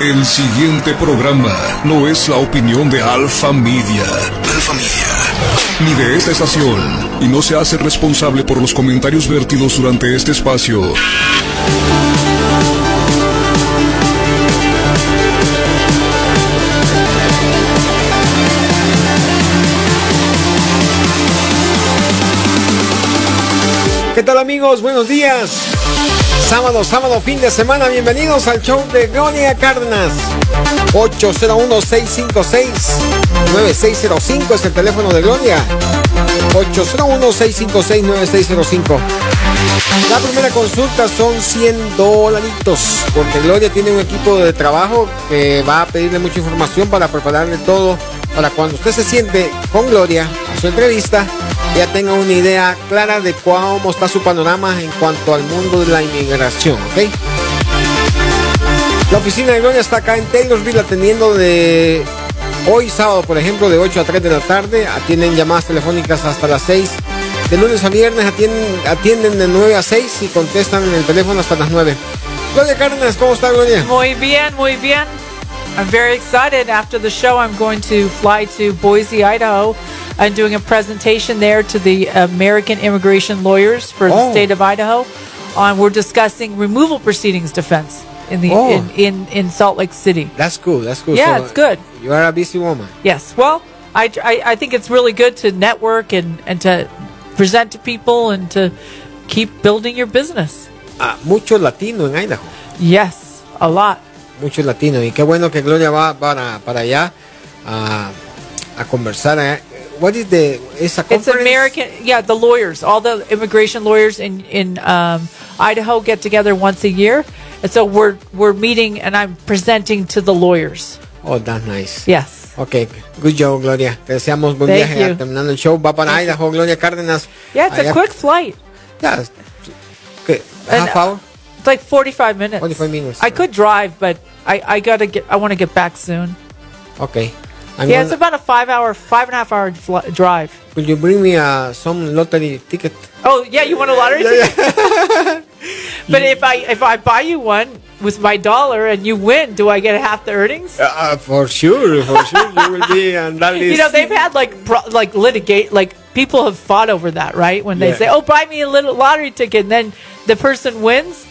El siguiente programa no es la opinión de Alfa Media. Alfa Media. Ni de esta estación. Y no se hace responsable por los comentarios vertidos durante este espacio. ¿Qué tal amigos? Buenos días. Sábado, sábado, fin de semana. Bienvenidos al show de Gloria Cárdenas. 801-656-9605 es el teléfono de Gloria. 801-656-9605. La primera consulta son 100 dolaritos, porque Gloria tiene un equipo de trabajo que va a pedirle mucha información para prepararle todo para cuando usted se siente con Gloria a su entrevista, ya tenga una idea clara de cómo está su panorama en cuanto al mundo de la inmigración, ¿ok? La oficina de Gloria está acá en Taylorsville atendiendo de hoy sábado, por ejemplo, de 8 a 3 de la tarde. Atienden llamadas telefónicas hasta las 6. De lunes a viernes atienden, atienden de 9 a 6 y contestan en el teléfono hasta las 9. Gloria Cárdenas, ¿cómo está Gloria? Muy bien, muy bien. I'm very excited. After the show, I'm going to fly to Boise, Idaho. I'm doing a presentation there to the American immigration lawyers for the Oh. state of Idaho. On we're discussing removal proceedings defense in the Oh. in, in in Salt Lake City. That's cool, that's cool. Yeah, it's good. You are a busy woman. Yes. Well, I, I, I think it's really good to network and, and to present to people and to keep building your business. Ah, mucho latino en Idaho. Yes, a lot. Mucho latino. Y qué bueno que Gloria va para, para allá a, a conversar. eh. What is the, is a It's? American, yeah. The lawyers, all the immigration lawyers in in um, Idaho get together once a year, and so we're we're meeting, and I'm presenting to the lawyers. Oh, that's nice. Yes. Ok, good job, Gloria. Te deseamos buen Thank viaje you. terminando el show. Va para Idaho, Gloria Cárdenas. Yeah, it's Allá- a quick flight. Yeah. And, half hour? It's like 45 minutes. 45 minutes. I could drive, but I I gotta get. I want to get back soon. Ok. I'm yeah, it's about a five hour, five and a half hour drive. Will you bring me uh, some lottery ticket? Oh yeah, you want a lottery ticket? but if I if I buy you one with my dollar and you win, do I get half the earnings? Uh, for sure, for sure. You will be on that list. You know, they've had like pro- like litigate like people have fought over that, right? When they Yeah. say, "Oh, buy me a little lottery ticket," and then the person wins.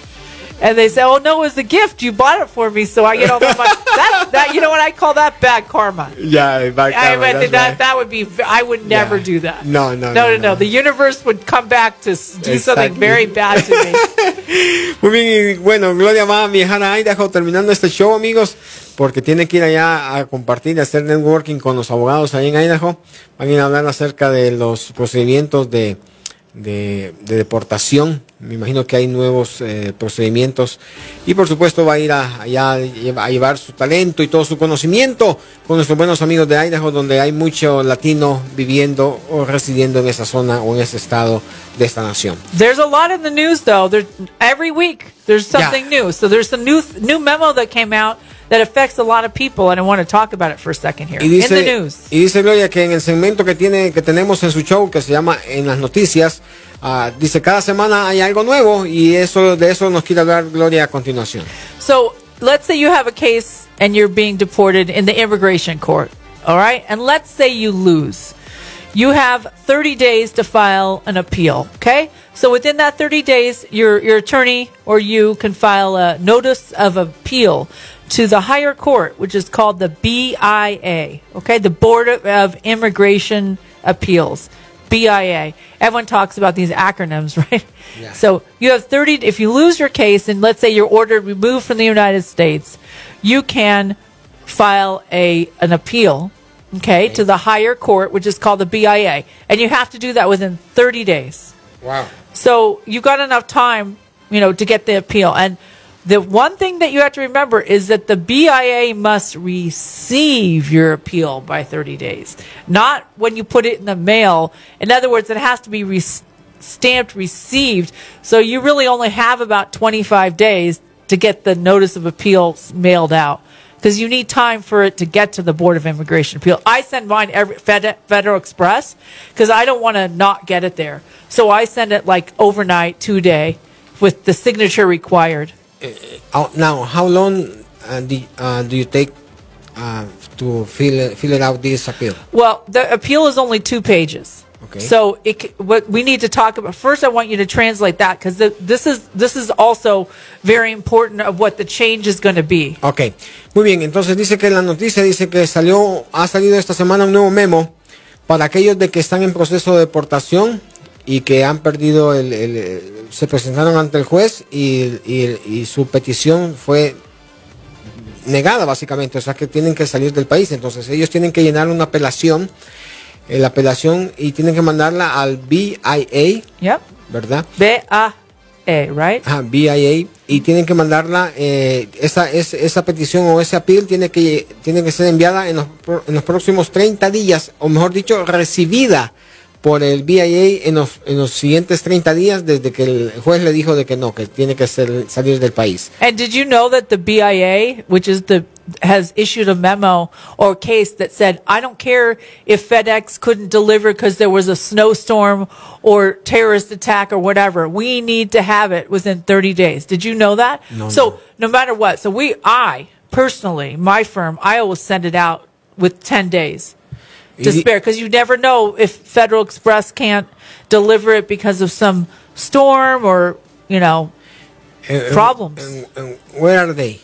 And they say, "Oh no, it was a gift. You bought it for me, so I get all the money." that, that you know what I call that bad karma. Yeah, back I down, mean, that right. that would be. I would never Yeah. do that. No, no, no, no, no, no. no. The universe would come back to do something Exactly. very bad to me. Muy bien, y bueno, Gloria va a viajar a Idaho terminando este show, amigos, porque tiene que ir allá a compartir, a hacer networking con los abogados ahí en Idaho. Van a ir a hablar acerca de los procedimientos de, de, de deportación. Me imagino que hay nuevos eh, procedimientos. Y por supuesto va a ir a, allá a lleva- a llevar su talento y todo su conocimiento con nuestros buenos amigos de Idaho, donde hay mucho latino viviendo o residiendo en esa zona o en ese estado de esta nación. There's a lot in the news, though. There, every week there's something Yeah. new. So there's a new new memo that came out that affects a lot of people, and I want to talk about it for a second here Y in the news. y dice Gloria que en el segmento que tiene que tenemos en su show que se llama En las noticias, ah, dice cada semana hay algo nuevo y eso de eso nos quiere hablar Gloria a continuación. So let's say you have a case and you're being deported in the immigration court. All right, and let's say you lose. You have 30 days to file an appeal. Okay, so within that 30 days, your your attorney or you can file a notice of appeal to the higher court, which is called the BIA. Okay, the Board of, Immigration Appeals. BIA. Everyone talks about these acronyms, right? Yeah. So you have 30, if you lose your case and let's say you're ordered removed from the United States, you can file a, an appeal, okay, to the higher court, which is called the BIA. And you have to do that within 30 days. Wow. So you've got enough time, you know, to get the appeal. And The one thing that you have to remember is that the BIA must receive your appeal by 30 days, not when you put it in the mail. In other words, it has to be re- stamped received. So you really only have about 25 days to get the notice of appeal mailed out because you need time for it to get to the Board of Immigration Appeal. I send mine every Fed, Federal Express because I don't want to not get it there. So I send it like overnight, two day, with the signature required. Uh, now, how long uh, do, uh, do you take uh, to fill fill out this appeal? Well, the appeal is only two pages. Okay. So it, what we need to talk about first, I want you to translate that because this is this is also very important of what the change is going to be. Ok, muy bien, entonces dice que la noticia dice que salió, ha salido esta semana un nuevo memo para aquellos de que están en proceso de deportación y que han perdido el, el- eh, se presentaron ante el juez y, y- y su petición fue negada básicamente, o sea que tienen que salir del país, entonces ellos tienen que llenar una apelación, eh, la apelación y tienen que mandarla al BIA. ¿verdad? B A right? Ajá, BIA y tienen que mandarla eh, esa, es- esa petición o ese appeal tiene que tiene que ser enviada en los, en los próximos 30 días o mejor dicho recibida por el BIA en los, en los siguientes 30 días desde que el juez le dijo de que no que tiene que ser- salir del país And did you know that the BIA, which is the has issued a memo or case that said, I don't care if FedEx couldn't deliver because there was a snowstorm or terrorist attack or whatever. We need to have it within 30 days. Did you know that? No, so no. no matter what, so we, I personally, my firm, I always send it out with 10 days spare because you never know if Federal Express can't deliver it because of some storm or, you know, Problems. where are they?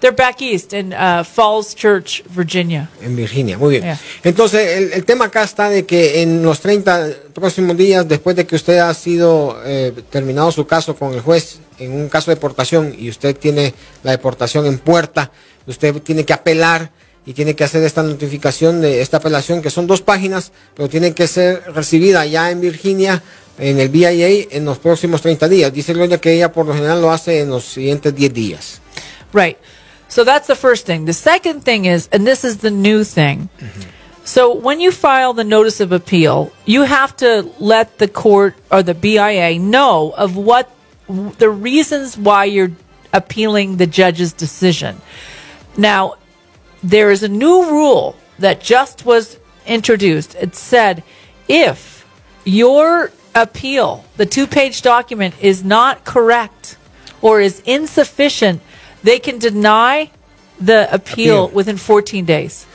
They're back east in uh, Falls Church, Virginia. En Virginia, muy bien. Yeah. Entonces, el, el tema acá está de que en los 30 próximos días, después de que usted ha sido eh, terminado su caso con el juez en un caso de deportación y usted tiene la deportación en puerta, usted tiene que apelar y tiene que hacer esta notificación de esta apelación, que son dos páginas, pero tiene que ser recibida ya en Virginia, en el BIA, en los próximos 30 días. Dice Gloria que ella por lo general lo hace en los siguientes 10 días. Right. So that's the first thing. The second thing is, and this is the new thing. So when you file the notice of appeal, you have to let the court or the BIA know of what the reasons why you're appealing the judge's decision. Now, there is a new rule that just was introduced. It said if your appeal, the two page document, is not correct or is insufficient, they can deny the appeal, Appeal. within 14 days.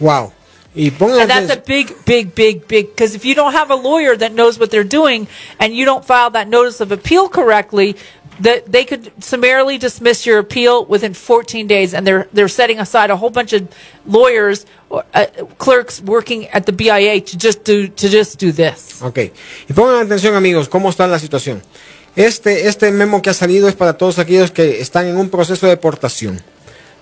Wow. Y And that's a big, big, big, big, because if you don't have a lawyer that knows what they're doing and you don't file that notice of appeal correctly, that they could summarily dismiss your appeal within 14 days, and they're they're setting aside a whole bunch of lawyers, uh, clerks working at the BIA to just do to just do this. Ok. Y pongan atención amigos, ¿cómo está la situación? Este, este memo que ha salido es para todos aquellos que están en un proceso de deportación.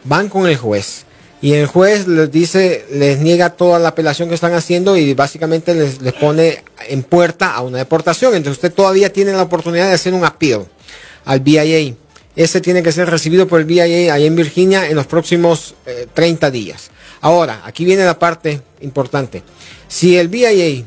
Van con el juez. Y el juez les dice, les niega toda la apelación que están haciendo y básicamente les, les pone en puerta a una deportación. Entonces usted todavía tiene la oportunidad de hacer un appeal al BIA. Ese tiene que ser recibido por el BIA ahí en Virginia en los próximos eh, 30 días. Ahora, aquí viene la parte importante. Si el BIA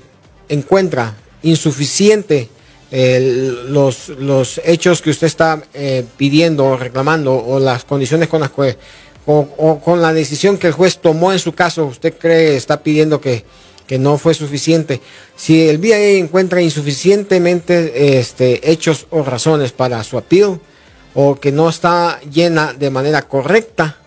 encuentra insuficiente eh, los, los hechos que usted está eh, pidiendo o reclamando o las condiciones con las que o, o con la decisión que el juez tomó en su caso, usted cree está pidiendo que, que no fue suficiente. Si el BIA encuentra insuficientemente este, hechos o razones para su appeal o que no está llena de manera correcta,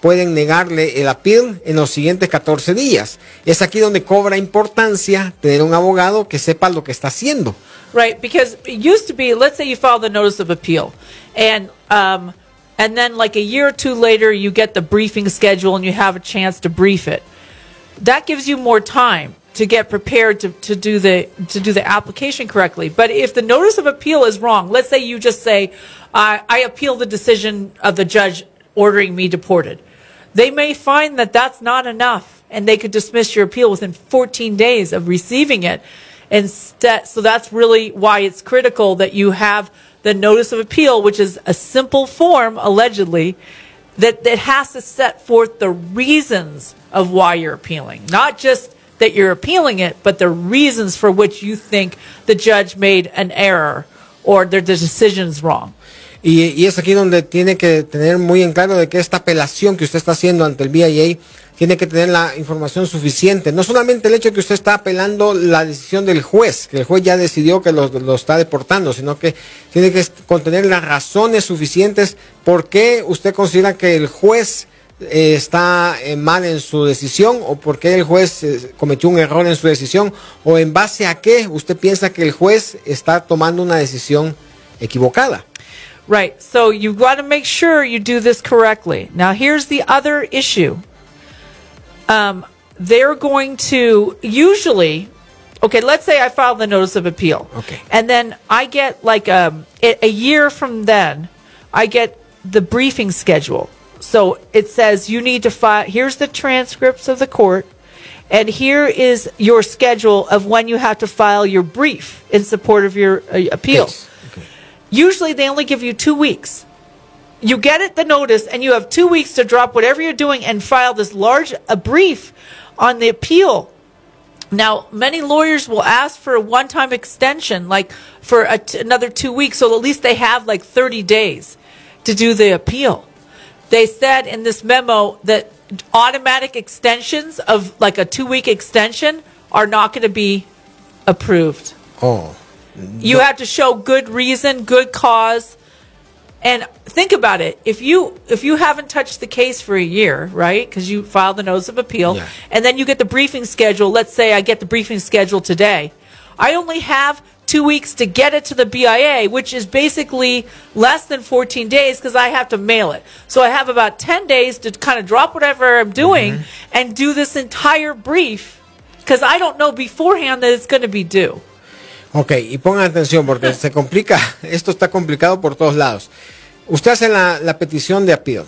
pueden negarle el appeal en los siguientes 14 días. Es aquí donde cobra importancia tener un abogado que sepa lo que está haciendo. Right, because it used to be, let's say you file the notice of appeal, and um, and then like a year or two later, you get the briefing schedule and you have a chance to brief it. That gives you more time to get prepared to, to do the to do the application correctly. But if the notice of appeal is wrong, let's say you just say, I, I appeal the decision of the judge ordering me deported. They may find that that's not enough, and they could dismiss your appeal within 14 days of receiving it. Instead, so that's really why it's critical that you have the notice of appeal, which is a simple form, allegedly, that, that has to set forth the reasons of why you're appealing. Not just that you're appealing it, but the reasons for which you think the judge made an error or the, the decision's wrong. Y, y es aquí donde tiene que tener muy en claro de que esta apelación que usted está haciendo ante el BIA tiene que tener la información suficiente. No solamente el hecho de que usted está apelando la decisión del juez, que el juez ya decidió que lo, lo está deportando, sino que tiene que contener las razones suficientes por qué usted considera que el juez eh, está eh, mal en su decisión o por qué el juez eh, cometió un error en su decisión o en base a qué usted piensa que el juez está tomando una decisión equivocada. Right. So you've got to make sure you do this correctly. Now, here's the other issue. Um, they're going to usually, okay, let's say I file the notice of appeal. Okay. And then I get like um, a, a year from then, I get the briefing schedule. So it says you need to file, here's the transcripts of the court. And here is your schedule of when you have to file your brief in support of your uh, appeal. Yes. Okay. Usually they only give you two weeks. You get it, the notice, and you have two weeks to drop whatever you're doing and file this large a brief on the appeal. Now, many lawyers will ask for a one-time extension, like for a t- another two weeks, so at least they have like 30 days to do the appeal. They said in this memo that automatic extensions of like a two-week extension are not going to be approved. Oh. You have to show good reason, good cause. And think about it. If you if you haven't touched the case for a year, right? Because you filed the notice of appeal, Yeah. and then you get the briefing schedule. Let's say I get the briefing schedule today. I only have two weeks to get it to the BIA, which is basically less than 14 days because I have to mail it. So I have about 10 days to kind of drop whatever I'm doing mm-hmm. and do this entire brief because I don't know beforehand that it's going to be due. Ok, y pongan atención porque se complica, esto está complicado por todos lados. Usted hace la, la petición de appeal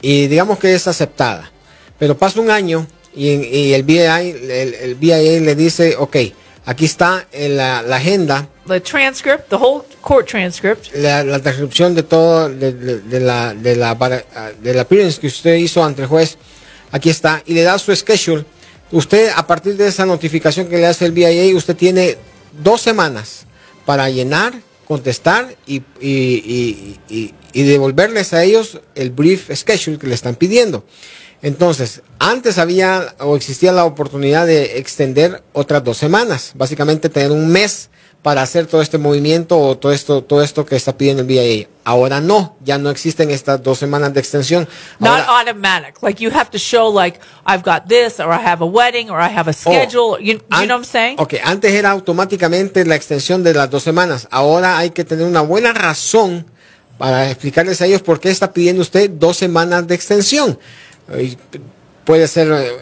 y digamos que es aceptada, pero pasa un año y, y el, BIA, el, el BIA le dice, ok, aquí está la, la agenda, The transcript, the whole court transcript. la, la transcripción de todo, de, de- de la, de la, ah, de la appearance que usted hizo ante el juez, aquí está, y le da su schedule. Usted, a partir de esa notificación que le hace el BIA, usted tiene dos semanas para llenar, contestar y, y- y- y devolverles a ellos el brief schedule que le están pidiendo. Entonces, antes había o existía la oportunidad de extender otras dos semanas, básicamente tener un mes para hacer todo este movimiento o todo esto, todo esto que está pidiendo el BIA. Ahora no, ya no existen estas dos semanas de extensión. Not Ahora- automatic. Like you have to show like I've got this or I have a wedding or I have a schedule. you, you An- know what I'm saying? Ok, antes era automáticamente la extensión de las dos semanas. Ahora hay que tener una buena razón para explicarles a ellos por qué está pidiendo usted dos semanas de extensión. Puede ser eh,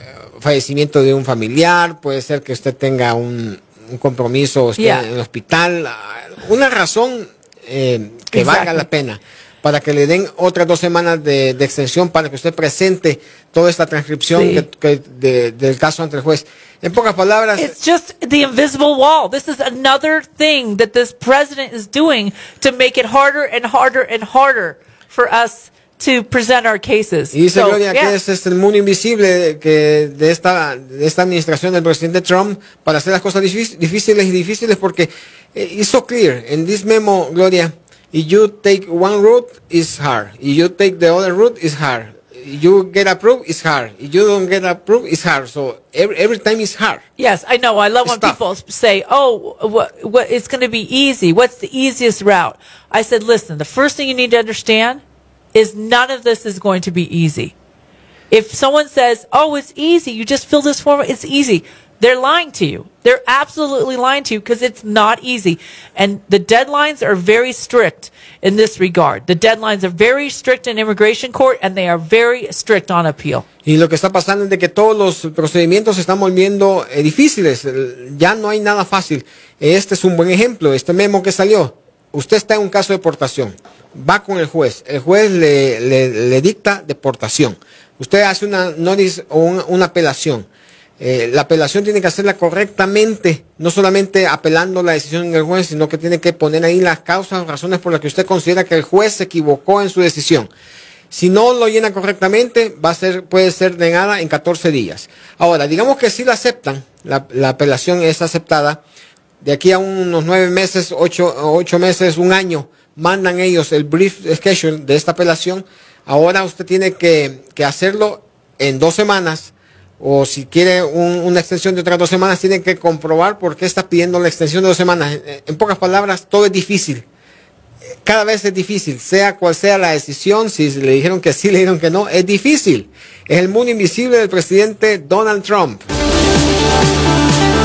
fallecimiento de un familiar, puede ser que usted tenga un, un compromiso esté Yeah. en el hospital. ah, Una razón eh, que valga Exactly. la pena para que le den otras dos semanas de, de extensión para que usted presente toda esta transcripción Sí. que- que de- del caso ante el juez. En pocas palabras, It's just the invisible wall. This is another thing that this president is doing to make it harder and harder and harder for us to present our cases. Y dice So, Gloria yeah. que es el mundo invisible que de esta, de esta administración del presidente Trump para hacer las cosas difí- difíciles y difíciles porque eh, it's so clear. In this memo, Gloria, if you take one route, it's hard. If you take the other route, it's hard. If you get approved, it's hard. If you don't get approved, it's hard. So every, every time it's hard. Yes, I know. I love when Stuff. people say, "Oh, what, what, it's going to be easy. What's the easiest route?" I said, "Listen, the first thing you need to understand is none of this is going to be easy. If someone says, "Oh, it's easy. You just fill this form. It's easy." They're lying to you. They're absolutely lying to you because it's not easy. And the deadlines are very strict in this regard. The deadlines are very strict in immigration court and they are very strict on appeal. Y lo que está pasando es de que todos los procedimientos se están volviendo eh, difíciles. Eh, Ya no hay nada fácil. Este es un buen ejemplo. Este memo que salió. Usted está en un caso de deportación. Va con el juez. El juez le, le- le dicta deportación. Usted hace una notice o una, apelación. eh, la apelación tiene que hacerla correctamente, no solamente apelando la decisión del juez, sino que tiene que poner ahí las causas, razones por las que usted considera que el juez se equivocó en su decisión. Si no lo llena correctamente, va a ser, puede ser negada en 14 días. Ahora, digamos que si la aceptan, la, la apelación es aceptada, de aquí a unos nueve meses, ocho, ocho meses, un año, mandan ellos el brief schedule de esta apelación. Ahora usted tiene que, que hacerlo en dos semanas o si quiere un- una extensión de otras dos semanas, tiene que comprobar por qué está pidiendo la extensión de dos semanas. En- En pocas palabras, todo es difícil. Cada vez es difícil, sea cual sea la decisión, si le dijeron que sí, le dijeron que no, es difícil. Es el mundo invisible del presidente Donald Trump.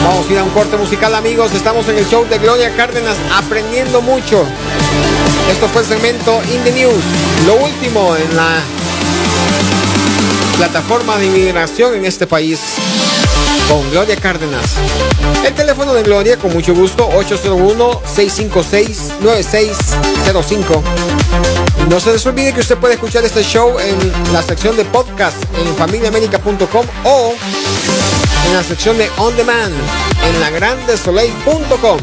Vamos a ir a un corte musical, amigos. Estamos en el show de Gloria Cárdenas, aprendiendo mucho. Esto fue el segmento In the News. Lo último en la plataforma de inmigración en este país con Gloria Cárdenas. El teléfono de Gloria, con mucho gusto, 801-656-9605. Y No se les olvide que usted puede escuchar este show en la sección de podcast en familiaamérica.com o en la sección de On Demand en lagrandesoleil.com.